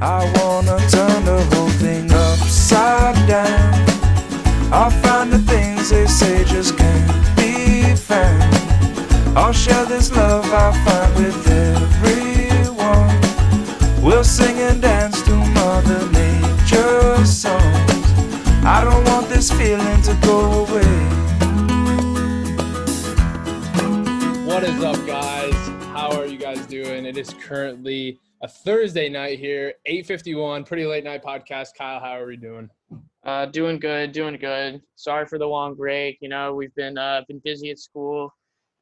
I wanna turn the whole thing upside down. I'll find the things they say just can't be found. I'll share this love I find with everyone. We'll sing and dance to Mother Nature's songs. I don't want this feeling to go away. What is up, guys? How are you guys doing? It is currently a Thursday night here, 8:51, pretty late night podcast. Kyle, how are we doing? Uh, doing good, doing good. Sorry for the long break. You know, we've been uh, been busy at school,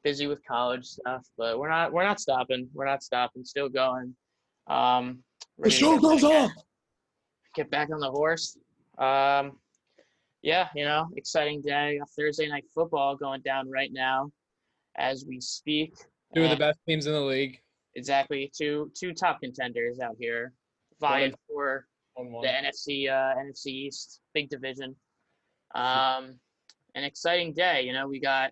busy with college stuff, but we're not we're not stopping. We're not stopping. Still going. Um, The ready show get goes back- on. Get back on the horse. Um, yeah, you know, exciting day. Thursday night football going down right now, as we speak. Two of the best teams in the league. Exactly, two two top contenders out here, vying for One one. the NFC uh, NFC East big division. Um, an exciting day. You know, we got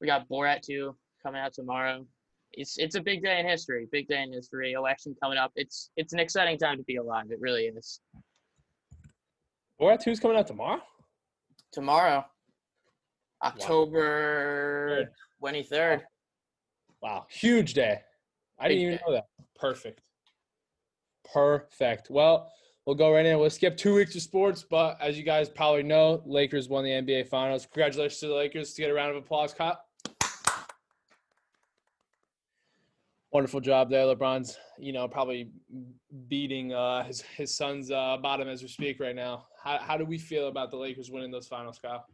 we got Borat two coming out tomorrow. It's it's a big day in history. Big day in history. Election coming up. It's it's an exciting time to be alive. It really is. Borat 2's coming out tomorrow? Tomorrow, October twenty third. Wow, huge day. I didn't even know that. Perfect. Perfect. Well, we'll go right in. We'll skip two weeks of sports, but as you guys probably know, Lakers won the NBA Finals. Congratulations to the Lakers. To get a round of applause, Kyle. Wonderful job there, LeBron's. You know, probably beating uh, his his son's uh, bottom as we speak right now. How how do we feel about the Lakers winning those finals, Kyle?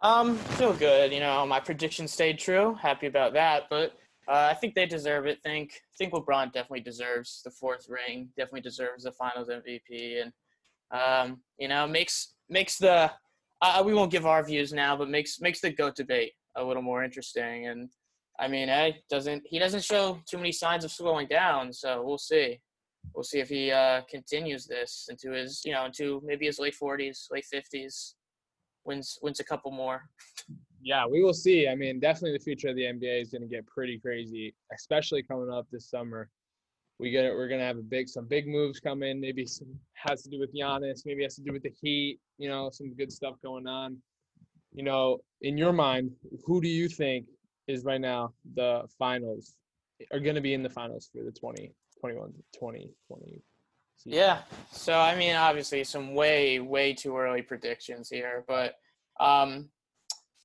Um, feel good. You know, my prediction stayed true. Happy about that. But uh, I think they deserve it. Think think LeBron definitely deserves the fourth ring. Definitely deserves the Finals MVP. And um, you know, makes makes the uh, we won't give our views now, but makes makes the goat debate a little more interesting. And I mean, hey, doesn't he doesn't show too many signs of slowing down. So we'll see. We'll see if he uh, continues this into his, you know, into maybe his late forties, late fifties wins wins a couple more. Yeah, we will see. I mean, definitely the future of the NBA is going to get pretty crazy, especially coming up this summer. We get we're going to have a big some big moves coming. Maybe some has to do with Giannis. Maybe has to do with the Heat. You know, some good stuff going on. You know, in your mind, who do you think is right now the finals are going to be in the finals for the 2021 2020 season? Yeah. So I mean, obviously, some way way too early predictions here, but um,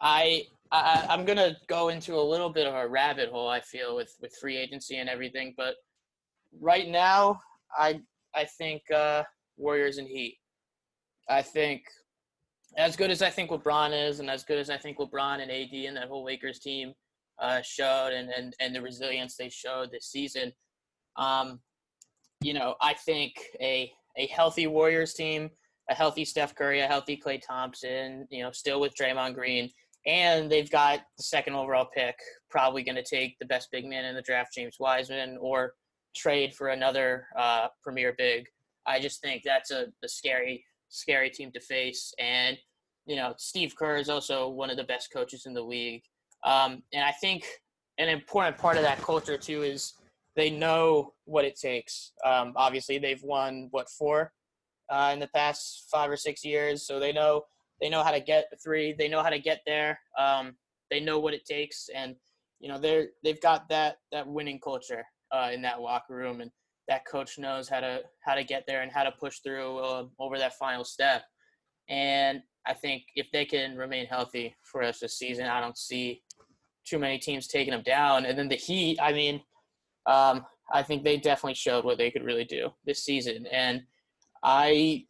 I, I I'm gonna go into a little bit of a rabbit hole. I feel with with free agency and everything, but right now, I I think uh, Warriors and Heat. I think as good as I think LeBron is, and as good as I think LeBron and AD and that whole Lakers team uh, showed, and, and and the resilience they showed this season. Um, you know, I think a a healthy Warriors team, a healthy Steph Curry, a healthy Klay Thompson, you know, still with Draymond Green, and they've got the second overall pick, probably going to take the best big man in the draft, James Wiseman, or trade for another uh, premier big. I just think that's a, a scary, scary team to face. And, you know, Steve Kerr is also one of the best coaches in the league. Um, and I think an important part of that culture, too, is they know what it takes. Um, obviously, they've won, what, four uh, in the past five or six years. So they know they know how to get three. They know how to get there. Um, they know what it takes, and you know they're they've got that that winning culture uh, in that locker room, and that coach knows how to how to get there and how to push through uh, over that final step. And I think if they can remain healthy for us this season, I don't see too many teams taking them down. And then the Heat, I mean, um, I think they definitely showed what they could really do this season, and I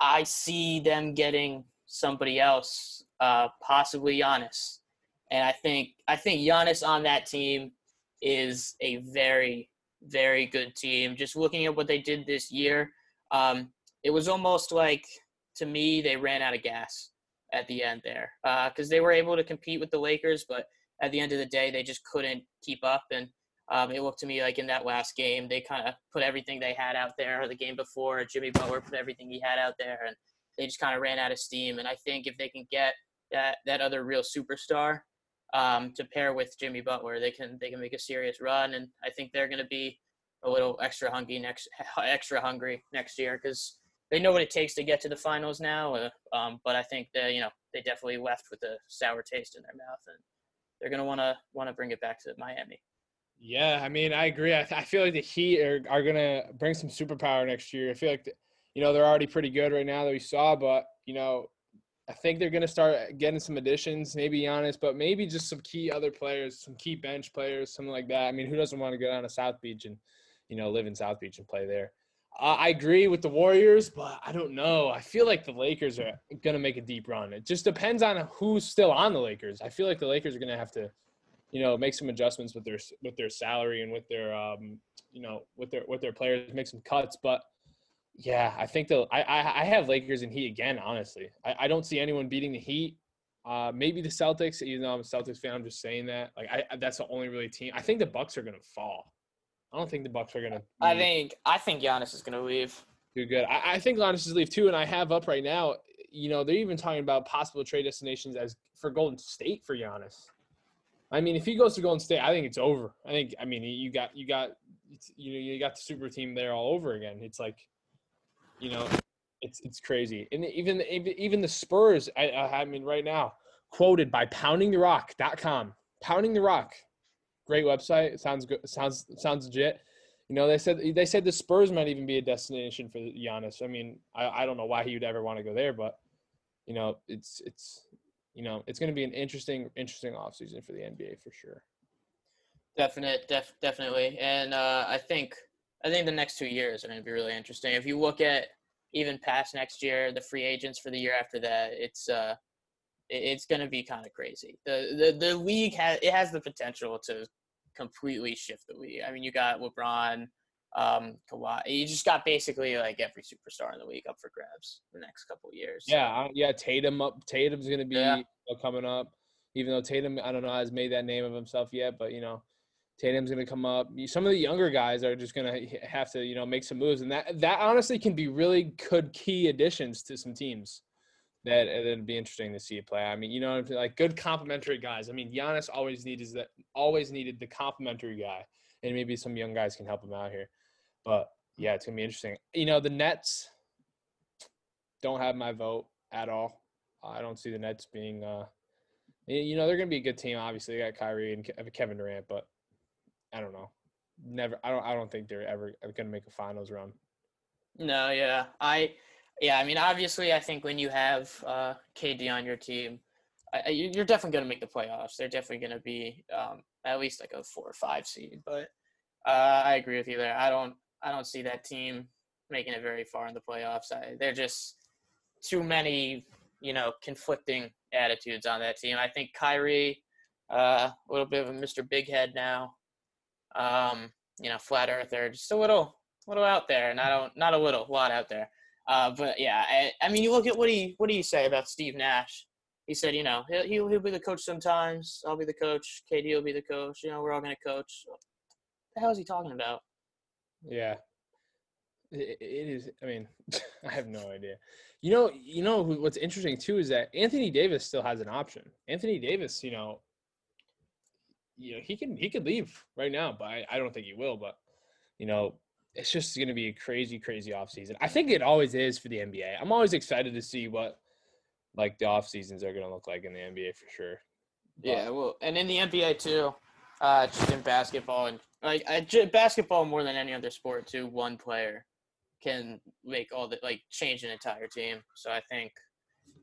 I see them getting somebody else, uh, possibly Giannis, and I think I think Giannis on that team is a very very good team. Just looking at what they did this year, um, it was almost like to me they ran out of gas at the end there because they were able to compete with the Lakers, but at the end of the day they just couldn't keep up and. Um, it looked to me like in that last game, they kind of put everything they had out there. Or the game before, Jimmy Butler put everything he had out there, and they just kind of ran out of steam. And I think if they can get that that other real superstar um, to pair with Jimmy Butler, they can they can make a serious run. And I think they're going to be a little extra hungry next extra hungry next year because they know what it takes to get to the finals now. Uh, um, but I think that you know they definitely left with a sour taste in their mouth, and they're gonna want to want to bring it back to Miami. Yeah, I mean, I agree. I, I feel like the Heat are, are gonna bring some superpower next year. I feel like, you know, they're already pretty good right now that we saw, but you know, I think they're gonna start getting some additions. Maybe Giannis, but maybe just some key other players, some key bench players, something like that. I mean, who doesn't want to go down to South Beach and, you know, live in South Beach and play there? Uh, I agree with the Warriors, but I don't know. I feel like the Lakers are gonna make a deep run. It just depends on who's still on the Lakers. I feel like the Lakers are gonna have to you know, make some adjustments with their with their salary and with their um, you know, with their with their players, make some cuts. But yeah, I think the I I, I have Lakers and Heat again. Honestly, I, I don't see anyone beating the Heat. Uh, maybe the Celtics. Even though I'm a Celtics fan, I'm just saying that. Like, I that's the only really team. I think the Bucks are gonna fall. I don't think the Bucks are gonna. I think I think Giannis is gonna leave. Too good. I, I think Giannis is leave too, and I have up right now. You know, they're even talking about possible trade destinations as for Golden State for Giannis. I mean, if he goes to Golden State, I think it's over. I think, I mean, you got, you got, you know, you got the super team there all over again. It's like, you know, it's it's crazy. And even even the Spurs, I, I mean, right now, quoted by PoundingTheRock.com. Pounding the Rock, great website. It sounds good. Sounds sounds legit. You know, they said they said the Spurs might even be a destination for Giannis. I mean, I, I don't know why he would ever want to go there, but you know, it's it's you know, it's going to be an interesting, interesting offseason for the NBA for sure. Definite, def, definitely, and uh, I think I think the next two years are going to be really interesting. If you look at even past next year, the free agents for the year after that, it's uh, it's going to be kind of crazy. The, the the league has it has the potential to completely shift the league. I mean, you got LeBron, um, Kawhi. You just got basically like every superstar in the league up for grabs the next couple years. Yeah, yeah. Tatum up. Tatum's gonna be yeah. coming up. Even though Tatum, I don't know, has made that name of himself yet, but you know, Tatum's gonna come up. Some of the younger guys are just gonna have to, you know, make some moves, and that that honestly can be really good key additions to some teams. That it'd be interesting to see play. I mean, you know, like good complementary guys. I mean, Giannis always needed that. Always needed the complementary guy, and maybe some young guys can help him out here. But yeah, it's gonna be interesting. You know, the Nets don't have my vote at all. I don't see the Nets being. Uh, you know, they're gonna be a good team. Obviously, they got Kyrie and Kevin Durant, but I don't know. Never. I don't. I don't think they're ever gonna make a finals run. No. Yeah. I. Yeah. I mean, obviously, I think when you have uh, KD on your team, I, you're definitely gonna make the playoffs. They're definitely gonna be um, at least like a four or five seed. But uh, I agree with you there. I don't. I don't see that team making it very far in the playoffs. I, they're just too many, you know, conflicting attitudes on that team. I think Kyrie, uh, a little bit of a Mr. Big Head now. Um, you know, flat earther, just a little, little out there, not a, not a little, a lot out there. Uh, but yeah, I, I mean, you look at what he, what do you say about Steve Nash? He said, you know, he'll, he'll, he'll be the coach sometimes. I'll be the coach. KD will be the coach. You know, we're all going to coach. What the hell is he talking about? Yeah, it, it is. I mean, I have no idea. You know, you know what's interesting too is that Anthony Davis still has an option. Anthony Davis, you know, you know he can he could leave right now, but I, I don't think he will. But you know, it's just going to be a crazy, crazy off season. I think it always is for the NBA. I'm always excited to see what like the off seasons are going to look like in the NBA for sure. But, yeah, well, and in the NBA too, uh, just in basketball and like I, basketball more than any other sport too. One player can make all the like change an entire team. So I think,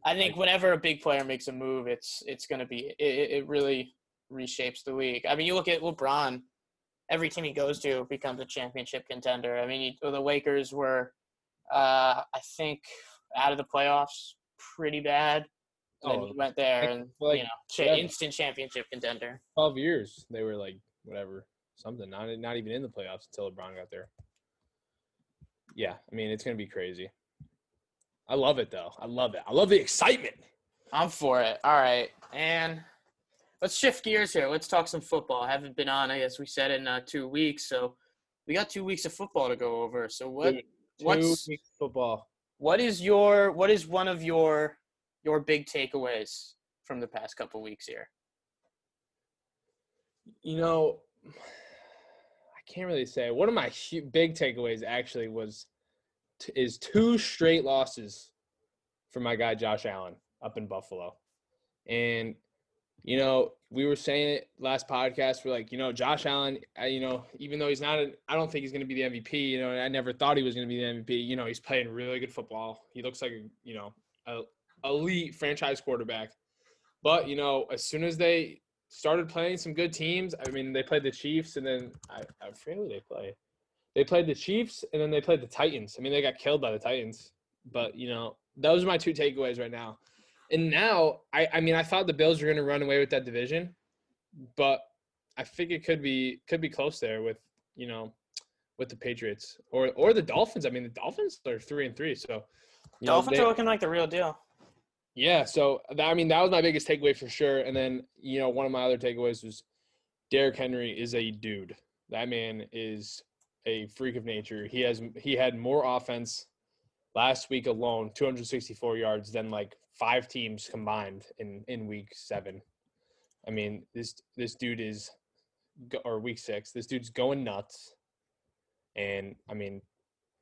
I think whenever a big player makes a move, it's it's going to be it, it really reshapes the league. I mean, you look at LeBron. Every team he goes to becomes a championship contender. I mean, he, the Lakers were, uh, I think, out of the playoffs pretty bad. And oh, he went there and like, you know, cha- instant championship contender. Twelve years they were like whatever something. Not not even in the playoffs until LeBron got there. Yeah, I mean it's gonna be crazy. I love it though. I love it. I love the excitement. I'm for it. All right, and let's shift gears here. Let's talk some football. I haven't been on, I guess we said in uh, two weeks, so we got two weeks of football to go over. So what? Dude, what's football? What is your? What is one of your your big takeaways from the past couple weeks here? You know, I can't really say. One of my big takeaways actually was is two straight losses for my guy Josh Allen up in Buffalo, and you know we were saying it last podcast. We're like, you know, Josh Allen, you know, even though he's not, I don't think he's going to be the MVP. You know, I never thought he was going to be the MVP. You know, he's playing really good football. He looks like a, you know, a elite franchise quarterback. But you know, as soon as they started playing some good teams, I mean, they played the Chiefs, and then I, I forget who they play. They played the Chiefs, and then they played the Titans. I mean, they got killed by the Titans. But you know, those are my two takeaways right now. And now, I, I mean, I thought the Bills were going to run away with that division, but I think it could be could be close there with you know with the Patriots or or the Dolphins. I mean, the Dolphins are three and three, so you know, Dolphins they- are looking like the real deal. yeah, so that, I mean that was my biggest takeaway for sure. And then you know one of my other takeaways was Derrick Henry is a dude. That man is a freak of nature. He has he had more offense last week alone, 264 yards than like five teams combined in in week seven. I mean this this dude is or week six. This dude's going nuts, and I mean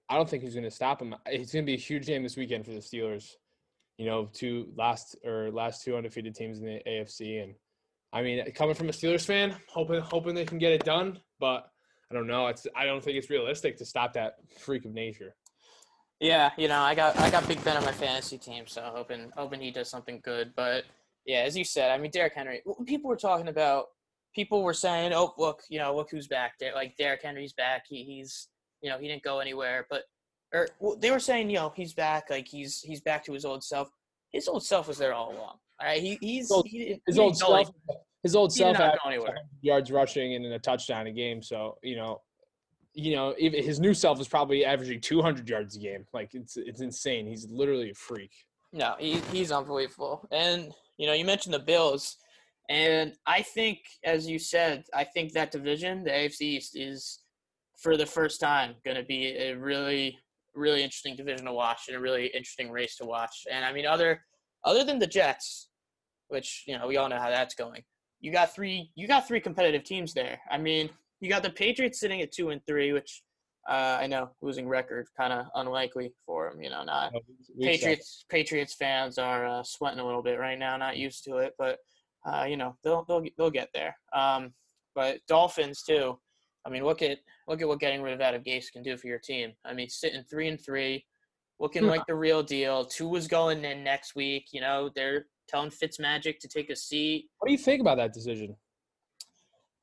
I don't think he's going to stop him. It's going to be a huge game this weekend for the Steelers you know, two last or last two undefeated teams in the AFC. And I mean, coming from a Steelers fan, hoping hoping they can get it done, but I don't know. It's I don't think it's realistic to stop that freak of nature. Yeah, you know, I got I got Big Ben on my fantasy team, so hoping hoping he does something good. But yeah, as you said, I mean, Derrick Henry. People were talking about. People were saying, "Oh, look, you know, look who's back there. Like Derrick Henry's back. He, he's, you know, he didn't go anywhere." But er, or well, they were saying, you know, he's back. Like he's he's back to his old self. His old self was there all along. All right, he, he's old- he His he old self, his old He self had yards rushing and a touchdown a game. So you know, you know, his new self is probably averaging 200 yards a game. Like it's it's insane. He's literally a freak. No, he, he's unbelievable. And, you know, you mentioned the Bills. And I think, as you said, I think that division, the AFC East, is for the first time going to be a really, really interesting division to watch and a really interesting race to watch. And I mean, other other than the Jets, which you know we all know how that's going, you got three you got three competitive teams there. I mean, you got the Patriots sitting at two and three, which uh, I know losing record kind of unlikely for them. You know, not Week seven. Patriots Patriots fans are uh, sweating a little bit right now, not used to it, but uh, you know they'll they'll they'll get there. Um, but Dolphins too. I mean, look at look at what getting rid of Adam Gase can do for your team. I mean, sitting three and three, looking like the real deal. Two was going in next week. You know, they're telling Fitzmagic to take a seat. What do you think about that decision?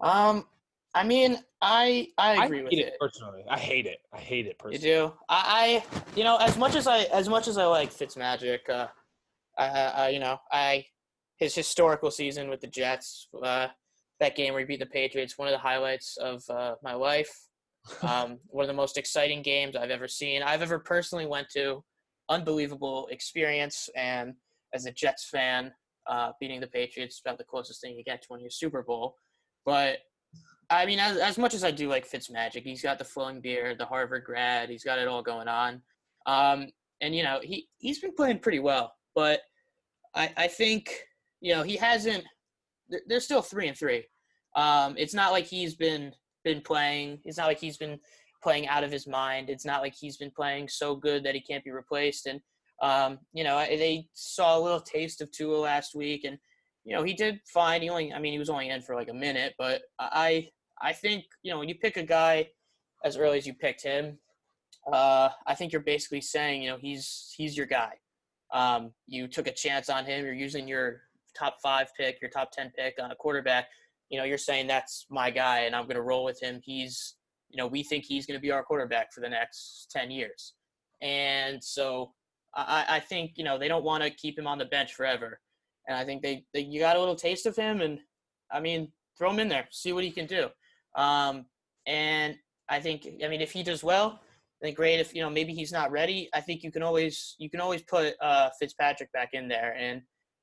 Um, I mean, I I agree hate with it, it. personally. I hate it. I hate it personally. You do. I, I, you know, as much as I, as much as I like Fitzmagic, uh, I, I, you know, I, his historical season with the Jets, uh, that game where he beat the Patriots, one of the highlights of uh, my life. Um, one of the most exciting games I've ever seen. I've ever personally went to. Unbelievable experience, and as a Jets fan, uh, beating the Patriots about the closest thing you get to winning a Super Bowl. But I mean, as, as much as I do like Fitz Magic, he's got the flowing beard, the Harvard grad, he's got it all going on. Um, and you know, he he's been playing pretty well, but I I think you know he hasn't. They're, still three and three. Um, it's not like he's been been playing. It's not like he's been playing out of his mind. It's not like he's been playing so good that he can't be replaced. And um, you know, they saw a little taste of Tua last week, and you know, he did fine. He only, I mean, he was only in for like a minute, but I, I think you know, when you pick a guy as early as you picked him, uh, I think you're basically saying, you know, he's he's your guy. Um, you took a chance on him. You're using your top five pick, your top ten pick on a quarterback. You know, you're saying that's my guy, and I'm going to roll with him. He's, you know, we think he's going to be our quarterback for the next ten years, and so I, I think you know they don't want to keep him on the bench forever, and I think they, they you got a little taste of him, and I mean, throw him in there, see what he can do. Um, and I think, I mean, if he does well, then great. If you know maybe he's not ready, I think you can always you can always put uh, Fitzpatrick back in there, and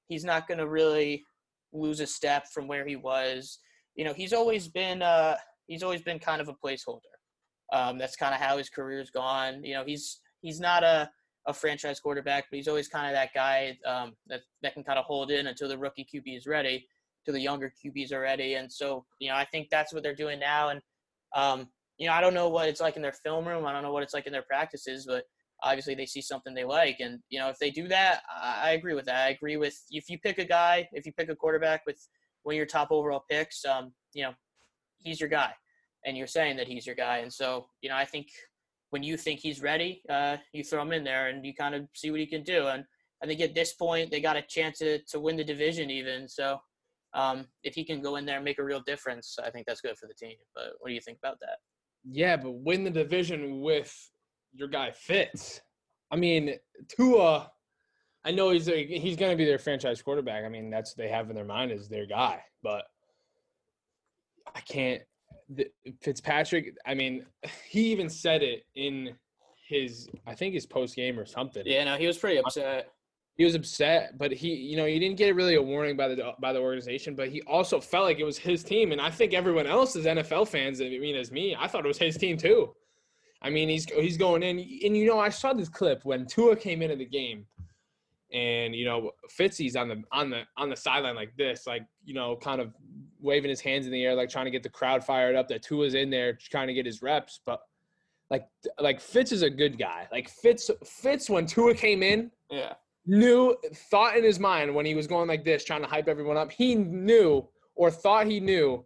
he's not going to really lose a step from where he was. You know, he's always been uh, he's always been kind of a placeholder. Um, that's kind of how his career's gone. You know, he's he's not a a franchise quarterback, but he's always kind of that guy um, that that can kind of hold in until the rookie QB is ready, till the younger QBs already. And so, you know, I think that's what they're doing now. And um, you know, I don't know what it's like in their film room. I don't know what it's like in their practices, but obviously they see something they like. And, you know, if they do that, I, I agree with that. I agree with if you pick a guy, if you pick a quarterback with one of your top overall picks, um, you know, he's your guy. And you're saying that he's your guy. And so, you know, I think when you think he's ready, uh, you throw him in there and you kind of see what he can do. And I think at this point, they got a chance to, to win the division even. So um, if he can go in there and make a real difference, I think that's good for the team. But what do you think about that? Yeah, but win the division with your guy Fitz. I mean, Tua. I know he's a, he's going to be their franchise quarterback. I mean, that's what they have in their mind is their guy. But I can't. The, Fitzpatrick. I mean, he even said it in his. I think his post game or something. Yeah, no, he was pretty upset. He was upset, but he, you know, he didn't get really a warning by the by the organization, but he also felt like it was his team, and I think everyone else is NFL fans. I mean, as me, I thought it was his team too. I mean, he's he's going in, and you know, I saw this clip when Tua came into the game, and you know, Fitzy's on the on the on the sideline like this, like you know, kind of waving his hands in the air, like trying to get the crowd fired up. That Tua's in there trying to get his reps, but like like Fitz is a good guy. Like Fitz Fitz when Tua came in, Yeah. Knew thought in his mind when he was going like this, trying to hype everyone up. He knew or thought he knew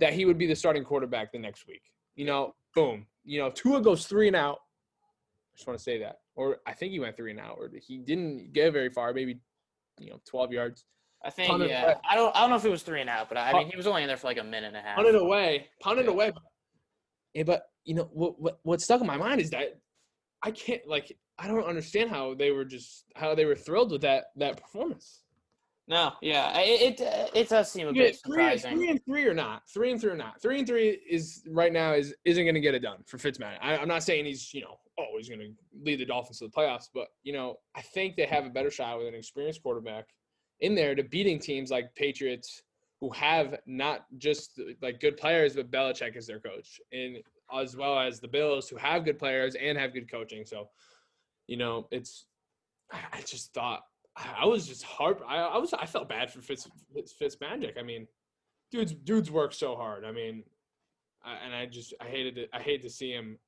that he would be the starting quarterback the next week. You know, boom. You know, Tua goes three and out. I just want to say that. Or I think he went three and out, or he didn't get very far, maybe you know, twelve yards. I think Punted yeah. away. I don't I don't know if it was three and out, but I, I mean he was only in there for like a minute and a half. Punted away. Punted Yeah. away. Yeah, but you know what, what what stuck in my mind is that I can't like I don't understand how they were just how they were thrilled with that that performance. No, yeah, it it, it does seem a Yeah, bit three, surprising. three and three or not. Three and three or not. Three and three is right now is isn't going to get it done for Fitzmagic. I, I'm not saying he's you know oh he's going to lead the Dolphins to the playoffs, but you know I think they have a better shot with an experienced quarterback in there to beating teams like Patriots who have not just like good players but Belichick is their coach, and as well as the Bills who have good players and have good coaching. So you know it's I just thought I I was just harp. I, I was I felt bad for Fitz Fitz, Fitz Magic. I mean, dudes dudes work so hard. I mean, I, and I just I hated it. I hate to see him,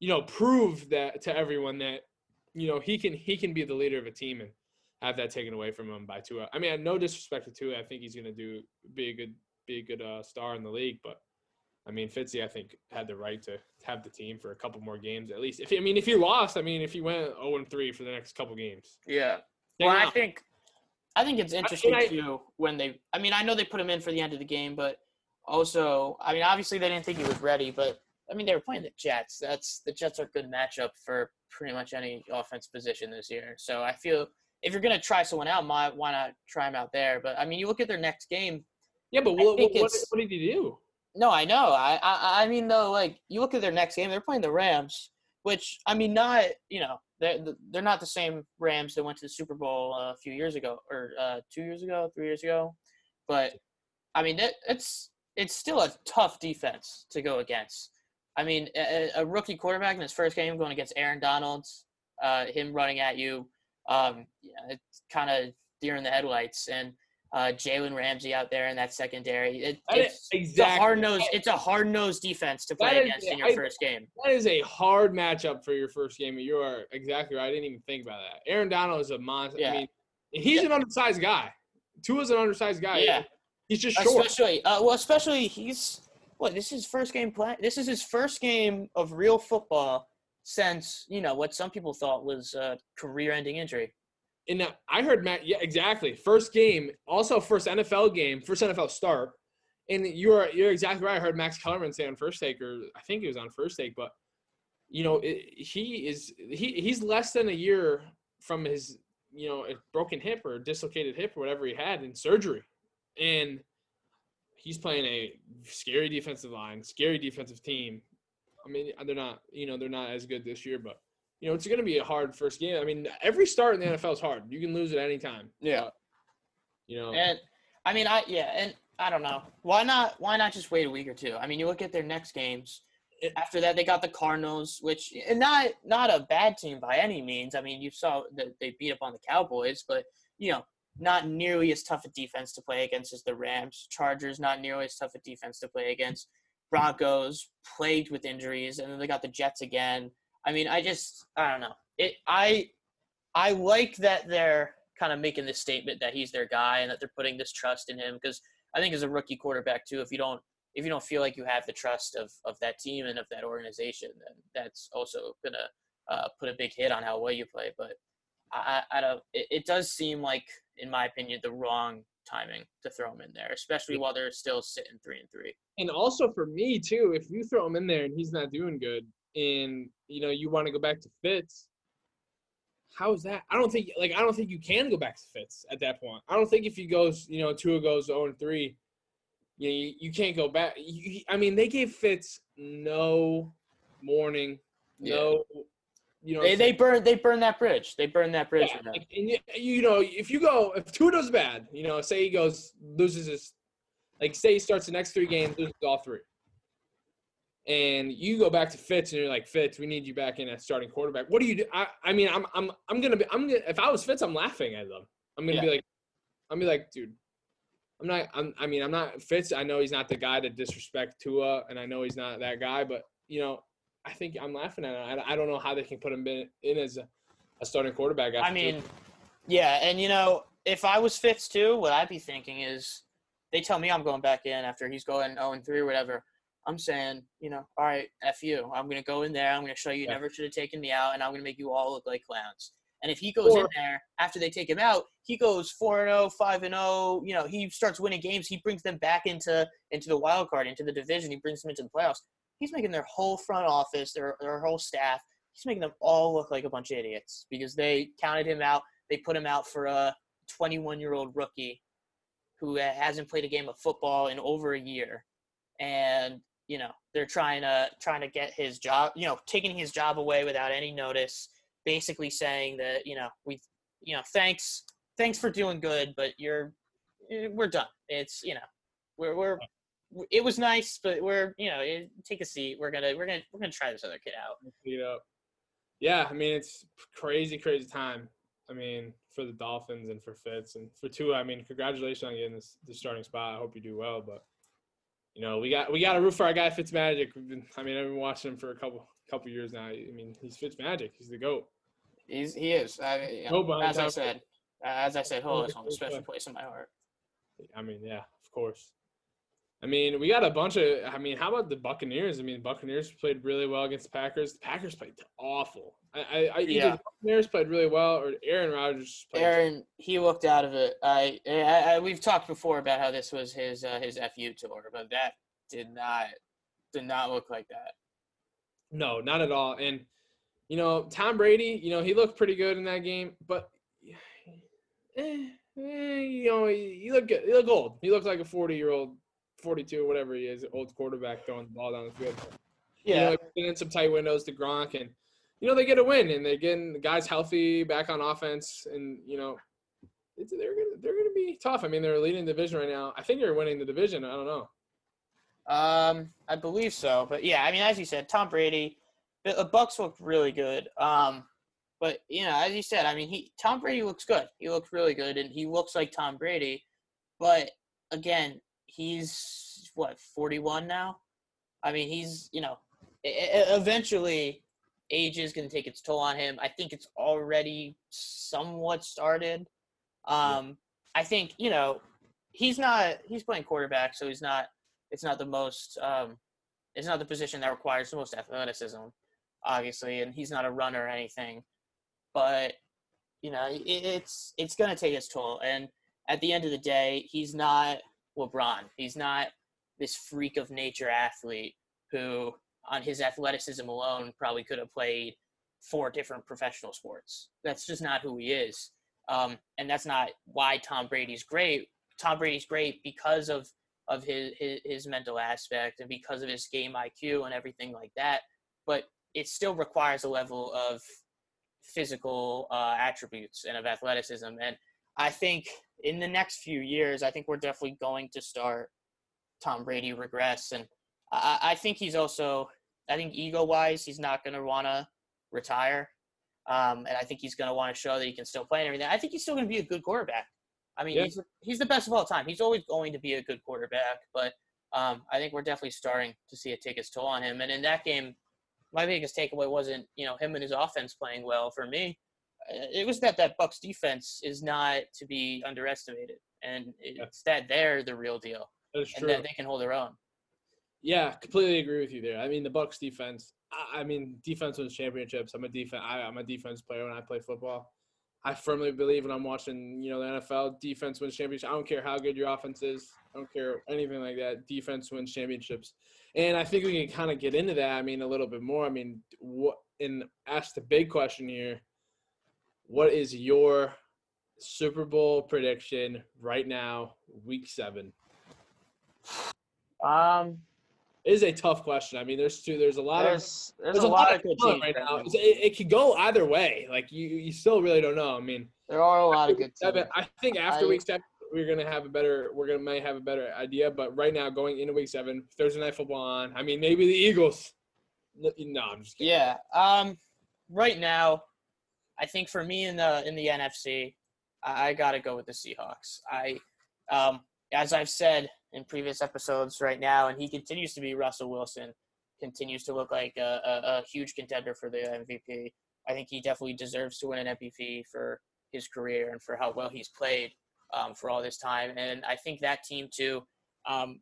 you know, prove that to everyone that you know he can he can be the leader of a team and have that taken away from him by Tua. I mean, no disrespect to Tua. I think he's gonna do be a good be a good uh, star in the league, but. I mean, Fitzy, I think, had the right to have the team for a couple more games at least. If I mean, if he lost, I mean, if he went 0 and 3 for the next couple games, Yeah. then Well, I think I think it's interesting I- too when they. I mean, I know they put him in for the end of the game, but also, I mean, obviously they didn't think he was ready, but I mean, they were playing the Jets. That's the Jets are a good matchup for pretty much any offense position this year. So I feel if you're gonna try someone out, why why not try him out there? But I mean, you look at their next game. Yeah, but what, what, what, what did he do? No, I know. I, I I mean though, like you look at their next game, they're playing the Rams, which I mean, not you know they're they're not the same Rams that went to the Super Bowl a few years ago or uh, two years ago, three years ago, but I mean it's it's still a tough defense to go against. I mean, a, a rookie quarterback in his first game going against Aaron Donald, uh, him running at you, um, yeah, it's kind of deer in the headlights, and uh, Jalen Ramsey out there in that secondary. It, it's exactly- a hard nose. It's a hard nosed defense to play is- against in your I- first game. That is a hard matchup for your first game. You are exactly right. I didn't even think about that. Aaron Donald is a monster. Yeah. I mean, he's Yeah. an undersized guy. Tua's an undersized guy. Yeah. He's just short. Especially, uh, well, especially he's what this is his first game play. This is his first game of real football since you know what some people thought was a career-ending injury. And I heard Matt. Yeah, exactly. First game, also first NFL game, first NFL start. And you're you're exactly right. I heard Max Kellerman say on first take, or I think it was on first take, but you know it, he is he he's less than a year from his you know broken hip or dislocated hip or whatever he had in surgery, and he's playing a scary defensive line, scary defensive team. I mean, they're not you know they're not as good this year, but you know, it's going to be a hard first game. I mean, every start in the NFL is hard. You can lose at any time. Yeah. But, you know, And I mean, I yeah, and I don't know why not. Why not just wait a week or two? I mean, you look at their next games. It- After that, they got the Cardinals, which and not not a bad team by any means. I mean, you saw that they beat up on the Cowboys, but you know, not nearly as tough a defense to play against as the Rams. Chargers, not nearly as tough a defense to play against. Broncos plagued with injuries, and then they got the Jets again. I mean, I just I don't know. It I I like that they're kind of making this statement that he's their guy and that they're putting this trust in him because I think as a rookie quarterback too, if you don't if you don't feel like you have the trust of of that team and of that organization, then that's also gonna uh, put a big hit on how well you play. But I, I don't. It, it does seem like, in my opinion, the wrong timing to throw him in there, especially while they're still sitting three and three. And also for me too, if you throw him in there and he's not doing good, and you know you want to go back to Fitz, how is that? I don't think like I don't think you can go back to Fitz at that point. I don't think if he goes, you know, Tua goes zero and three, you, know, you you can't go back. You, I mean, they gave Fitz no warning, no. You know, They they burn they burn that bridge. They burn that bridge. yeah, like, and you, you know, if you go, if Tua does bad, you know, say he goes loses his, like say he starts the next three games, loses all three, and you go back to Fitz and you're like, Fitz, we need you back in at starting quarterback. What do you do? I, I mean, I'm I'm I'm gonna be I'm gonna if I was Fitz, I'm laughing at them. I'm gonna be like, I'm gonna be like, dude. I'm not. I'm. I mean, I'm not Fitz. I know he's not the guy to disrespect Tua, and I know he's not that guy. But you know, I think I'm laughing at it. I, I don't know how they can put him in, in as a, a starting quarterback. After I Tua. mean, yeah, and you know, if I was Fitz too, what I'd be thinking is, they tell me I'm going back in after he's going 0 and 3 or whatever. I'm saying, you know, all right, f you. I'm gonna go in there. I'm gonna show you Yeah. never should have taken me out, and I'm gonna make you all look like clowns. And if he goes in there after they take him out, he goes four and 0, 5 and 0. You know, he starts winning games. He brings them back into into the wild card, into the division. He brings them into the playoffs. He's making their whole front office, their their whole staff. He's making them all look like a bunch of idiots because they counted him out. They put him out for a 21 year old rookie who uh, hasn't played a game of football in over a year, and you know they're trying to trying to get his job. You know, taking his job away without any notice, basically saying that you know we, you know, thanks thanks for doing good, but you're eh, we're done. It's you know we're we're it was nice, but we're you know eh, take a seat. We're gonna we're gonna we're gonna try this other kid out. Beat up. Yeah, I mean it's crazy, crazy time. I mean for the Dolphins and for Fitz and for Tua. I mean congratulations on getting this the starting spot. I hope you do well, but you know we got we got to root for our guy Fitzmagic. We've been, I mean I've been watching him for a couple couple years now. I mean he's Fitzmagic. He's the goat. He's he is. I, you know, as I said, as I said, he'll always a special place in my heart. I mean yeah, of course. I mean, we got a bunch of. I mean, how about the Buccaneers? I mean, Buccaneers played really well against the Packers. The Packers played awful. I, I, Yeah. Buccaneers played really well or Aaron Rodgers played. Aaron, he looked out of it. I, I, I we've talked before about how this was his uh, his fu tour, but that did not did not look like that. No, not at all. And you know, Tom Brady, you know, he looked pretty good in that game, but eh, eh, you know, he, he looked good. He looked old. He looked like a forty-year-old, forty-two, whatever he is, old quarterback throwing the ball down the field. You know, in some tight windows to Gronk, and you know they get a win, and they're getting the guys healthy, back on offense, and you know. They're gonna they're gonna be tough. I mean, they're leading the division right now. I think they're winning the division. I don't know. Um, I believe so, but yeah, I mean, as you said, Tom Brady, the, Bucks looked really good. Um, but you know, as you said, I mean, he Tom Brady looks good. He looks really good, and he looks like Tom Brady. But again, he's what 41 now. I mean, he's you know, eventually, age is going to take its toll on him. I think it's already somewhat started. Um, I think you know, he's not he's playing quarterback, so he's not it's not the most um, it's not the position that requires the most athleticism, obviously, and he's not a runner or anything. But you know, it, it's it's gonna take its toll, and at the end of the day, he's not LeBron. He's not this freak of nature athlete who, on his athleticism alone, probably could have played four different professional sports. That's just not who he is, um, and that's not why Tom Brady's great. Tom Brady's great because of of his, his his mental aspect and because of his game IQ and everything like that. But it still requires a level of physical uh, attributes and of athleticism. And I think in the next few years, I think we're definitely going to start Tom Brady regress. And I, I think he's also, I think ego wise, he's not going to want to retire. Um, and I think he's going to want to show that he can still play and everything. I think he's still going to be a good quarterback. I mean, Yeah. he's he's the best of all time. He's always going to be a good quarterback, but um, I think we're definitely starting to see it take its toll on him. And in that game, my biggest takeaway wasn't you know him and his offense playing well. For me, it was that that Bucks defense is not to be underestimated, and it's that they're the real deal, That's and that they can hold their own. Yeah, completely agree with you there. I mean, the Bucks defense. I, mean, defense wins championships. I'm a defense. I'm a defense player when I play football. I firmly believe when I'm watching, you know, the NFL, defense wins championships. I don't care how good your offense is. I don't care anything like that. Defense wins championships, and I think we can kind of get into that. I mean, a little bit more. I mean, what and ask the big question here: What is your Super Bowl prediction right now, Week Seven? Um, It is a tough question. I mean, there's two. There's a lot of there's there's, there's a lot of good teams right now. It, it could go either way. Like you, you still really don't know. I mean, There are a lot of good seven, teams. I think after I- week seven, we're gonna have a better. We're gonna may have a better idea. But right now, going into week seven, Thursday night football on. I mean, maybe the Eagles. No, I'm just kidding. Yeah. Um, right now, I think for me in the in the NFC, I, I got to go with the Seahawks. I, um, as I've said in previous episodes, right now, and he continues to be Russell Wilson, continues to look like a, a, a huge contender for the MVP. I think he definitely deserves to win an MVP for his career and for how well he's played um, for all this time. And I think that team too. Um,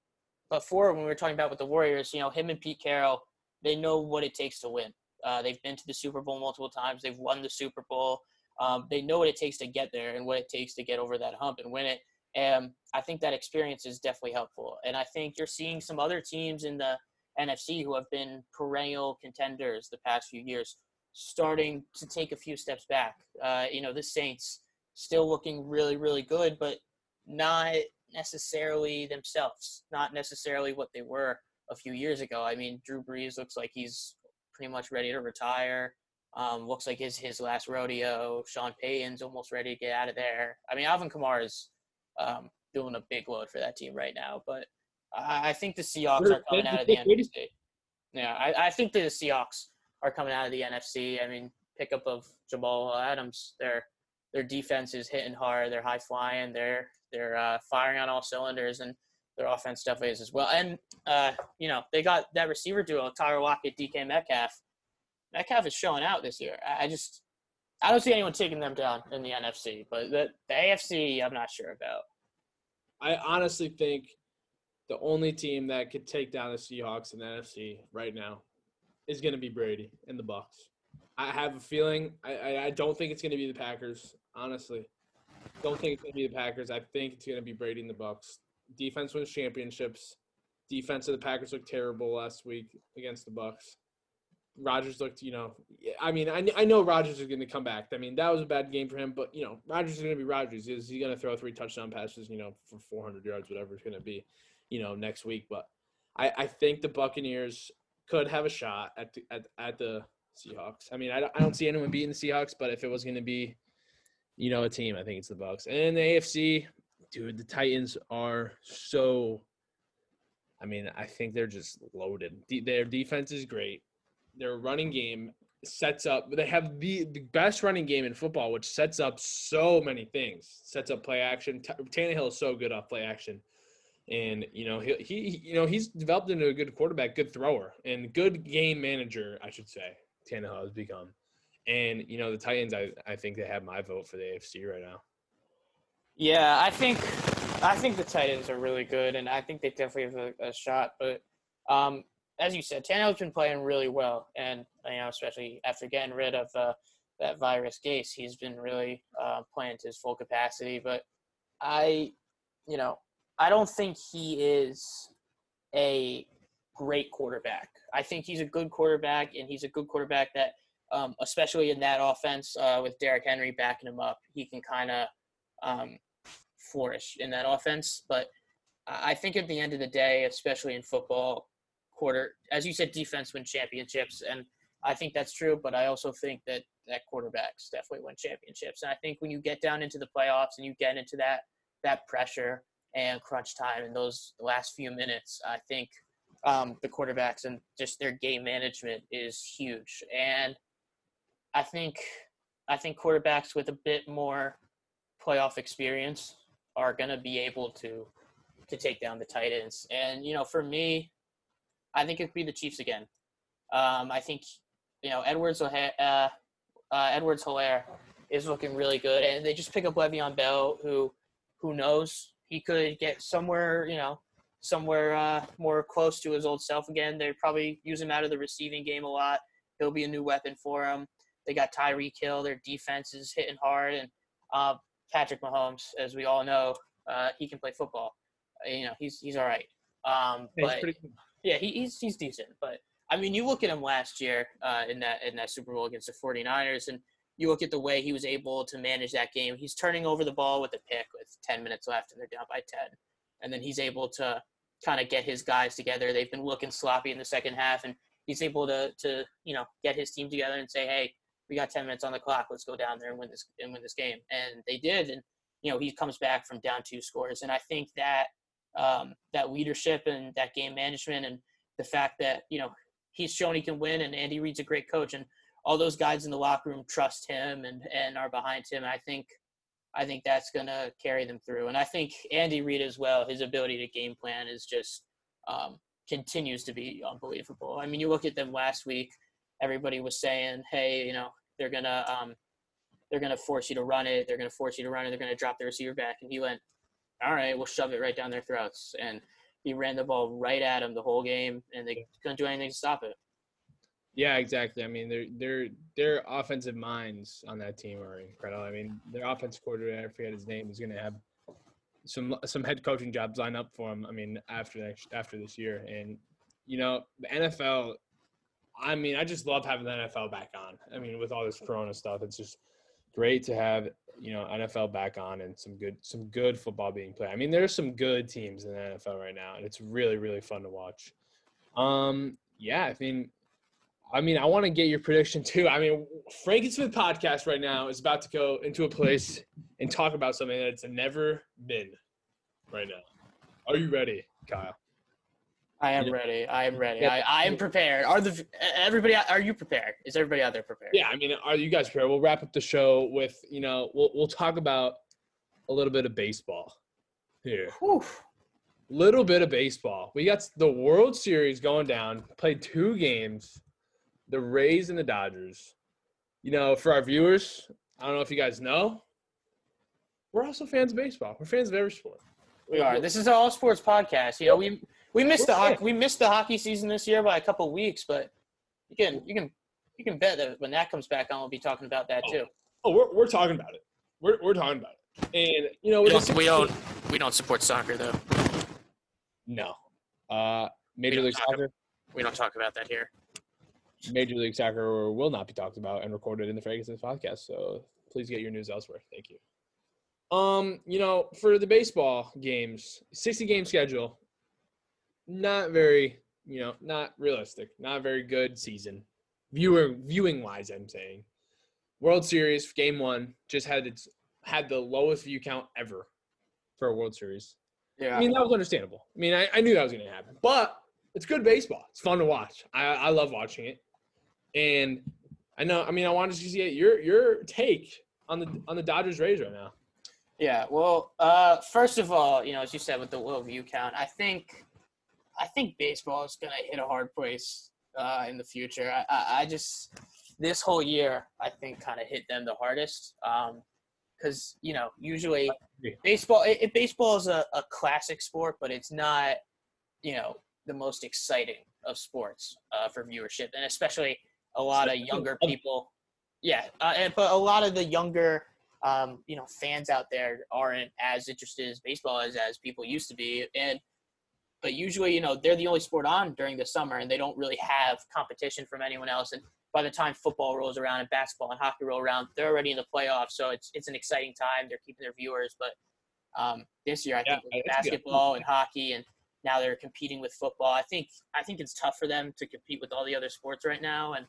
before when we were talking about with the Warriors, you know, him and Pete Carroll, they know what it takes to win. Uh, they've been to the Super Bowl multiple times. They've won the Super Bowl. Um, they know what it takes to get there and what it takes to get over that hump and win it. And I think that experience is definitely helpful. And I think you're seeing some other teams in the NFC who have been perennial contenders the past few years starting to take a few steps back. Uh, you know, the Saints still looking really, really good, but not necessarily themselves, not necessarily what they were a few years ago. I mean, Drew Brees looks like he's pretty much ready to retire. Um, looks like his his last rodeo. Sean Payton's almost ready to get out of there. I mean, Alvin Kamara is um, doing a big load for that team right now, but I, I think the Seahawks are coming out of the NFC. Yeah, I, I think the Seahawks are coming out of the NFC. I mean, pickup of Jamal Adams, their their defense is hitting hard. They're high flying. They're they're uh, firing on all cylinders, and their offense definitely is as well. And uh, you know, they got that receiver duo, Tyler Lockett, DK Metcalf. Metcalf is showing out this year. I I just I don't see anyone taking them down in the NFC, but the, the AFC, I'm not sure about. I honestly think the only team that could take down the Seahawks in the NFC right now is going to be Brady and the Bucks. I have a feeling. I, I, I don't think it's going to be the Packers. Honestly, don't think it's going to be the Packers. I think it's going to be Brady and the Bucks. Defense wins championships. Defense of the Packers looked terrible last week against the Bucks. Rodgers looked, you know, I mean, I, I know Rodgers is going to come back. I mean, that was a bad game for him, but, you know, Rodgers is going to be Rodgers. Is he going to throw three touchdown passes, you know, for 400 yards, whatever it's going to be, you know, next week? But I, I think the Buccaneers could have a shot at the, at, at the Seahawks. I mean, I, I don't see anyone beating the Seahawks, but if it was going to be, you know, a team, I think it's the Bucks. And the AFC, dude, the Titans are so. I mean, I think they're just loaded. De- their defense is great. Their running game sets up. They have the, the best running game in football, which sets up so many things. Sets up play action. T- Tannehill is so good off play action, and you know he, he you know he's developed into a good quarterback, good thrower, and good game manager, I should say. Tannehill has become, and you know the Titans. I I think they have my vote for the AFC right now. Yeah, I think I think the Titans are really good, and I think they definitely have a, a shot. But um, as you said, Tannehill's been playing really well, and you know, especially after getting rid of uh, that virus case, he's been really uh, playing to his full capacity. But I, you know, I don't think he is a great quarterback. I think he's a good quarterback, and he's a good quarterback that, um, especially in that offense uh, with Derrick Henry backing him up, he can kind of um, flourish in that offense. But I I think at the end of the day, especially in football, quarter, as you said, defense win championships, and I think that's true. But I also think that that quarterbacks definitely win championships. And I think when you get down into the playoffs and you get into that that pressure and crunch time in those last few minutes, I think um, the quarterbacks and just their game management is huge. And I think I think quarterbacks with a bit more playoff experience are going to be able to to take down the Titans. And you know, for me, I think it'd be the Chiefs again. Um, I think you know Edwards uh, uh, Edwards Helaire is looking really good, and they just pick up Le'Veon Bell, who who knows he could get somewhere you know somewhere uh, more close to his old self again. They probably use him out of the receiving game a lot. He'll be a new weapon for them. They got Tyreek Hill. Their defense is hitting hard, and uh, Patrick Mahomes, as we all know, uh, he can play football. You know, he's he's all right. Um, but yeah, he, he's he's decent. But I mean, you look at him last year uh, in that in that Super Bowl against the 49ers, and you look at the way he was able to manage that game. He's turning over the ball with a pick with 10 minutes left, and they're down by 10, and then he's able to kind of get his guys together. They've been looking sloppy in the second half, and he's able to to you know get his team together and say, hey, we got 10 minutes on the clock. Let's go down there and win this and win this game. And they did, and you know he comes back from down two scores, and I think that um, that leadership and that game management and the fact that you know he's shown he can win, and Andy Reid's a great coach, and all those guys in the locker room trust him and and are behind him. I think I think that's going to carry them through. And I think Andy Reid as well, his ability to game plan is just um, continues to be unbelievable. I mean, you look at them last week, everybody was saying, hey, you know, they're to um, they're going to force you to run it. They're going to force you to run it. They're going to drop the receiver back. And he went, all right, we'll shove it right down their throats. And he ran the ball right at them the whole game, and they couldn't do anything to stop it. Yeah, exactly. I mean, their their their offensive minds on that team are incredible. I mean, their offensive coordinator, I forget his name, is going to have some some head coaching jobs lined up for him. I mean, after next after this year, and you know, the NFL. I mean, I just love having the NFL back on. I mean, with all this Corona stuff, it's just great to have you know NFL back on and some good some good football being played. I mean, there's some good teams in the NFL right now, and it's really really fun to watch. Um, yeah, I mean, I mean, I want to get your prediction too. I mean, Frank and Smith podcast right now is about to go into a place and talk about something that it's never been right now. Are you ready, Kyle? I am ready. I am ready. I, I am prepared. Are the everybody? Are you prepared? Is everybody out there prepared? Yeah, I mean, are you guys prepared? We'll wrap up the show with you know we'll we'll talk about a little bit of baseball here. Whew. Little bit of baseball. We got the World Series going down. Played two games the Rays and the Dodgers. You know, for our viewers, I don't know if you guys know, we're also fans of baseball. We're fans of every sport. We are. This is an all sports podcast. You know, we we missed the hockey, we missed the hockey season this year by a couple weeks, but you can you can you can bet that when that comes back on, we'll be talking about that oh. too. Oh, we're we're talking about it. We're we're talking about it. And you know, we don't, we don't we don't support soccer though. No. Uh, Major League Soccer. We don't talk about that here. Major League Soccer will not be talked about and recorded in the Ferguson podcast. So please get your news elsewhere. Thank you. Um, you know, for the baseball games, 60 game schedule, not very, you know, not realistic, not very good season. Viewer viewing wise, I'm saying. World Series game one just had its had the lowest view count ever for a World Series. Yeah. I mean, that was understandable. I mean, I, I knew that was gonna happen. But it's good baseball. It's fun to watch. I, I love watching it. And I know, I mean, I wanted to see your your take on the on the Dodgers Rays right now. Yeah, well, uh, first of all, you know, as you said with the low view count, I think I think baseball is gonna hit a hard place uh, in the future. I, I, I, just this whole year, I think, kind of hit them the hardest. because um, you know, usually baseball, it, it, baseball is a, a classic sport, but it's not, you know, the most exciting of sports uh, for viewership, and especially a lot of younger people. Yeah, uh, and, but a lot of the younger, um, you know, fans out there aren't as interested as baseball as as people used to be, and but usually, you know, they're the only sport on during the summer, and they don't really have competition from anyone else. And by the time football rolls around and basketball and hockey roll around, they're already in the playoffs, so it's it's an exciting time. They're keeping their viewers, but um, this year I think yeah, basketball and hockey and now they're competing with football. I think I think it's tough for them to compete with all the other sports right now, and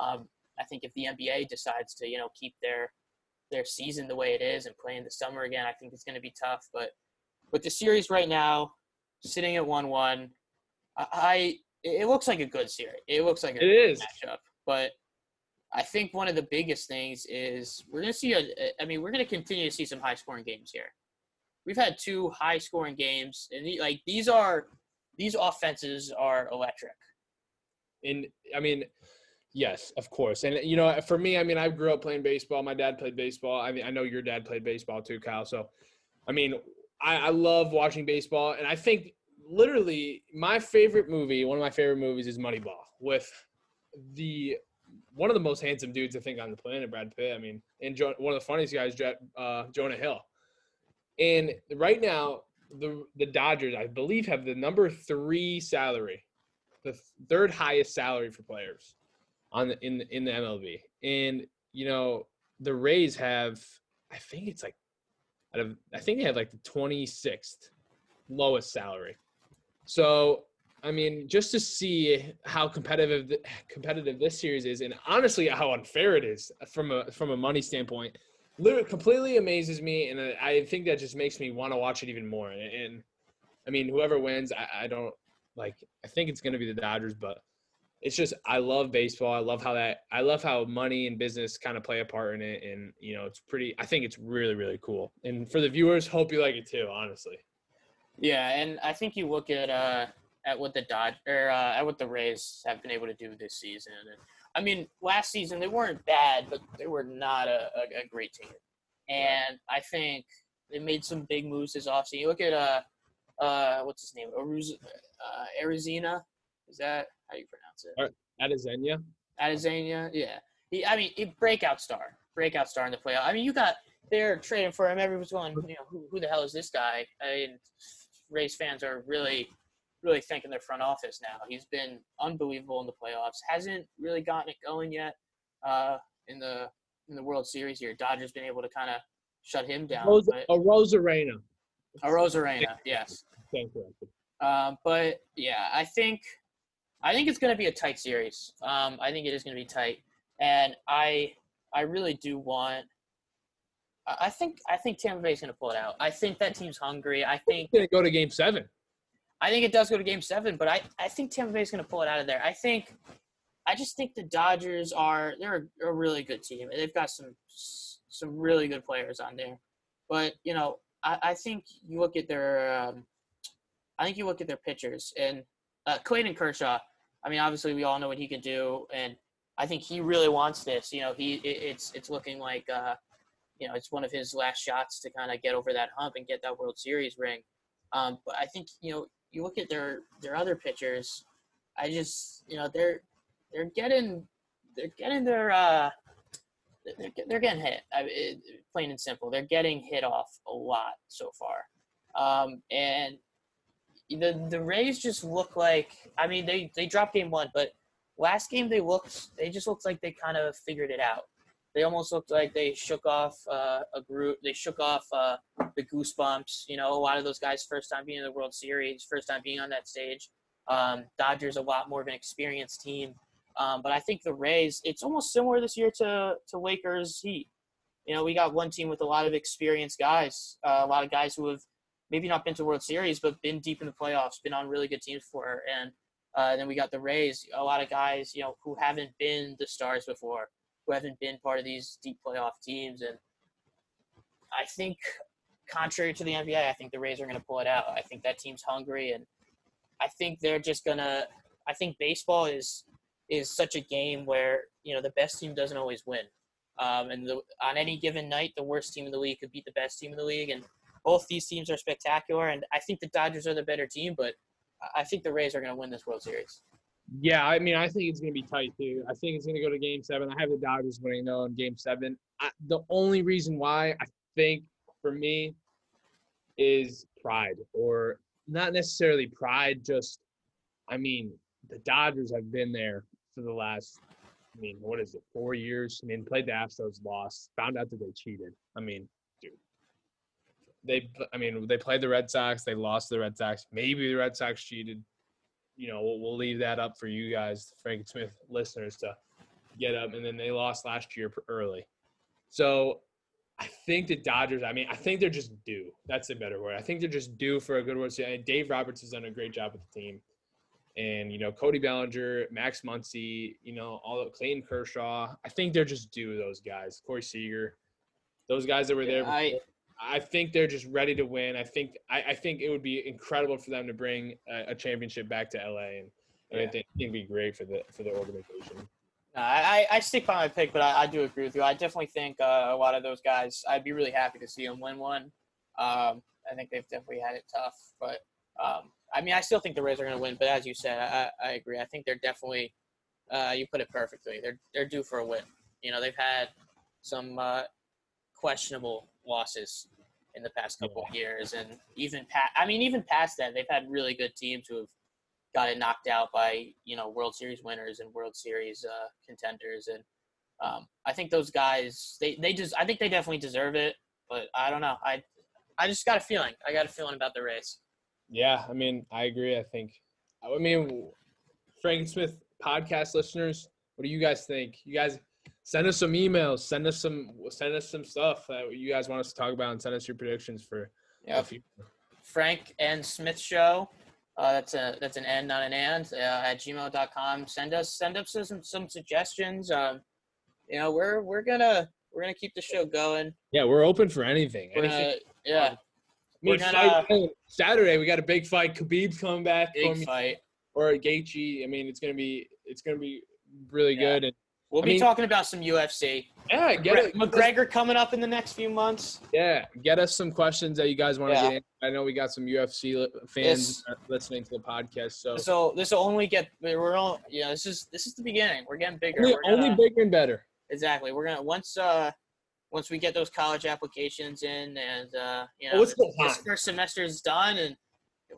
um, I think if the NBA decides to, you know, keep their their season the way it is and play in the summer again, I think it's going to be tough. But with the series right now, sitting at one-one, I it looks like a good series. It looks like a it is. matchup. But I think one of the biggest things is we're going to see a. I mean, we're going to continue to see some high-scoring games here. we've had two high scoring games, and the, like these are these offenses are electric. And I mean, yes, of course. And you know, for me, I mean, I grew up playing baseball. My dad played baseball. I mean, I know your dad played baseball too, Kyle. So, I mean, I, I love watching baseball, and I think literally my favorite movie, one of my favorite movies, is Moneyball with the one of the most handsome dudes I think on the planet, Brad Pitt. I mean, and jo- one of the funniest guys, uh, Jonah Hill. And right now, the the Dodgers, I believe, have the number three salary, the third highest salary for players on the, in in the MLB. And you know, the Rays have, I think it's like, out of I think they had like the twenty sixth lowest salary. So I mean, just to see how competitive competitive this series is, and honestly, how unfair it is from a from a money standpoint, completely amazes me, and I think that just makes me want to watch it even more. And, and I mean, whoever wins, I, I don't like. I think it's going to be the Dodgers, but it's just I love baseball. I love how that I love how money and business kind of play a part in it, and you know, it's pretty. I think it's really really cool, and for the viewers, hope you like it too. Honestly. Yeah, and I think you look at uh at what the Dodge or uh, at what the Rays have been able to do this season. And I mean, last season they weren't bad, but they were not a, a, a great team. And right. I think they made some big moves this offseason. You look at uh uh what's his name? Aruz, uh, Arizona. Is that how you pronounce it? Adesanya. Adesanya, yeah. He, I mean, he, breakout star, breakout star in the playoff. I mean, you got they're trading for him. Everyone's going, you know, who, who the hell is this guy? I mean, Rays fans are really really thanking their front office now. He's been unbelievable in the playoffs. Hasn't really gotten it going yet uh, in the in the World Series here. Dodgers been able to kind of shut him down. But, Arozarena. A Rosarena, yes. Thank you. Um, but yeah, I think I think it's going to be a tight series. Um, I think it is going to be tight, and I I really do want. I think I think Tampa Bay is going to pull it out. I think that team's hungry. I think going to go to Game Seven. I think it does go to game seven, but I, I think Tampa Bay is going to pull it out of there. I think, I just think the Dodgers are they're a, really good team. They've got some some really good players on there, but you know I, I think you look at their um, I think you look at their pitchers and uh, Clayton Kershaw. I mean, obviously we all know what he can do, and I think he really wants this. You know, he it, it's it's looking like uh, you know it's one of his last shots to kind of get over that hump and get that World Series ring. Um, but I think you know you look at their their other pitchers, I just you know they're they're getting they're getting their uh they're, they're getting hit. I mean, plain and simple, they're getting hit off a lot so far, um, and the the Rays just look like I mean they they dropped game one, but last game they looked they just looked like they kind of figured it out they almost looked like they shook off uh, a group. They shook off uh, the goosebumps. You know, a lot of those guys first time being in the World Series, first time being on that stage. Um, Dodgers a lot more of an experienced team, um, but I think the Rays. It's almost similar this year to to Lakers Heat. You know, we got one team with a lot of experienced guys, uh, a lot of guys who have maybe not been to World Series, but been deep in the playoffs, been on really good teams for. And uh, then we got the Rays, a lot of guys, you know, who haven't been the stars before who haven't been part of these deep playoff teams. And I think, contrary to the NBA, I think the Rays are going to pull it out. I think that team's hungry, and I think they're just going to. I think baseball is is such a game where you know the best team doesn't always win. Um, and the, on any given night, the worst team in the league could beat the best team in the league. And both these teams are spectacular. And I think the Dodgers are the better team, but I think the Rays are going to win this World Series. Yeah, I mean, I think it's going to be tight too. I think it's going to go to Game Seven. I have the Dodgers winning though in Game Seven. I, the only reason why I think for me is pride, or not necessarily pride. Just, I mean, the Dodgers have been there for the last. I mean, what is it? Four years. I mean, played the Astros, lost, found out that they cheated. I mean, they. I mean, they played the Red Sox. They lost the Red Sox. Maybe the Red Sox cheated you know, we'll, we'll leave that up for you guys, Frank Smith listeners, to get up. And then they lost last year early. So I think the Dodgers, I mean, I think they're just due. That's a better word. I think they're just due for a good World Series. Dave Roberts has done a great job with the team. And, you know, Cody Bellinger, Max Muncy, you know, all of Clayton Kershaw. I think they're just due those guys. Corey Seager. Those guys that were there. I, I think they're just ready to win. I think I, I think it would be incredible for them to bring a, a championship back to LA, and, and I think it'd be great for the for the organization. No, I, I I stick by my pick, but I, I do agree with you. I definitely think uh, a lot of those guys. I'd be really happy to see them win one. Um, I think they've definitely had it tough, but um, I mean, I still think the Rays are going to win. But as you said, I, I agree. I think they're definitely. Uh, you put it perfectly. They're they're due for a win. You know, they've had some uh, questionable losses in the past couple of years, and even past. I mean, even past that, they've had really good teams who have got it knocked out by you know World Series winners and World Series uh, contenders, and um, I think those guys they they just I think they definitely deserve it, but I don't know. I I just got a feeling. I got a feeling about the race. Yeah, I mean, I agree. I think, I mean, Frank Smith podcast listeners, what do you guys think? You guys send us some emails, send us some, send us some stuff that you guys want us to talk about, and send us your predictions for the Yeah. Frank and Smith show. Uh, that's a that's an N, not an and. Uh, at gmail.com. Send us send us some some suggestions. Um, you know, we're we're gonna we're gonna keep the show going. Yeah, we're open for anything. We're anything. gonna, yeah, I mean, gonna- fight- Saturday we got a big fight. Khabib's coming back, big from- fight. or Gaethje. I mean, it's gonna be it's gonna be really Yeah. good. And We'll I be mean- talking about some UFC. yeah, get Gre- it. McGregor coming up in the next few months. Yeah, get us some questions that you guys want to get in. I know we got some UFC fans uh, listening to the podcast, so So this will only get we're all yeah. This is this is the beginning. We're getting bigger. only, We're gonna- only bigger and better. exactly. We're gonna once uh once we get those college applications in and uh you know Oh, this first semester is done and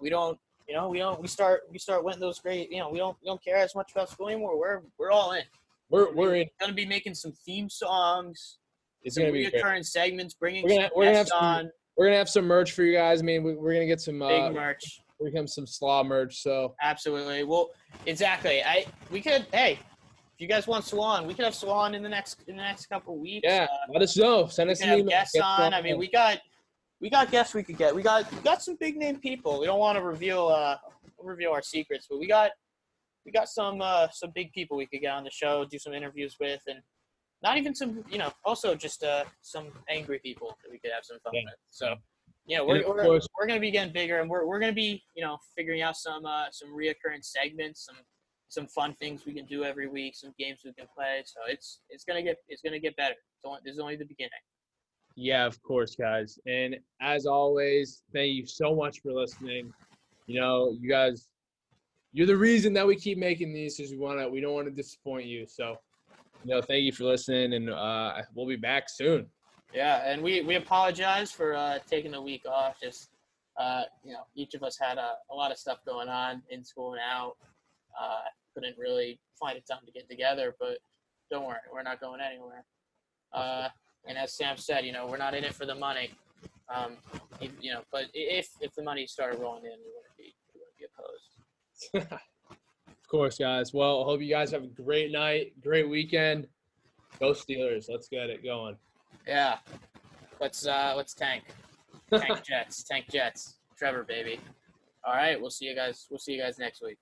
we don't you know we don't we start we start winning those great you know we don't we don't care as much about school anymore. We're we're all in. We're we're in. Gonna be making some theme songs, It's gonna be great. reoccurring segments, bringing We're gonna- some we're gonna have some on, We're gonna have some merch for you guys. I mean, we, we're gonna get some big uh, merch. we're gonna have some slaw merch. So Absolutely. Well, exactly. I we could. Hey, if you guys want Swan, we could have Swan in the next in the next couple weeks. yeah, Uh, let us know. Send we us an email. guests on. Swan I mean, we got we got guests we could get. We got we got some big name people. We don't want to reveal uh reveal our secrets, but we got we got some uh some big people we could get on the show, do some interviews with, and not even some you know also just uh some angry people that we could have some fun Yeah. with. So. And we're, we're, course- we're going to be getting bigger, and we're, we're going to be, you know, figuring out some uh, some reoccurring segments, some some fun things we can do every week, some games we can play. So it's it's gonna get it's gonna get better. It's only, this is only the beginning. Yeah, of course, guys. And as always, thank you so much for listening. You know, you guys, you're the reason that we keep making these because we want to, we don't want to disappoint you. So, you know, thank you for listening, and uh, we'll be back soon. Yeah, and we we apologize for uh, taking the week off. Just uh, you know, each of us had a, a lot of stuff going on in school and out. Uh, couldn't really find a time to get together, but don't worry, we're not going anywhere. Uh, and as Sam said, you know, we're not in it for the money. Um, if- you know, but if if the money started rolling in, we wouldn't be we wouldn't be opposed. Of course, guys. Well, I hope you guys have a great night, great weekend. Go Steelers. Let's get it going. Yeah, let's uh, let's tank, tank Jets, tank Jets. Trevor, baby. All right, we'll see you guys. We'll see you guys next week.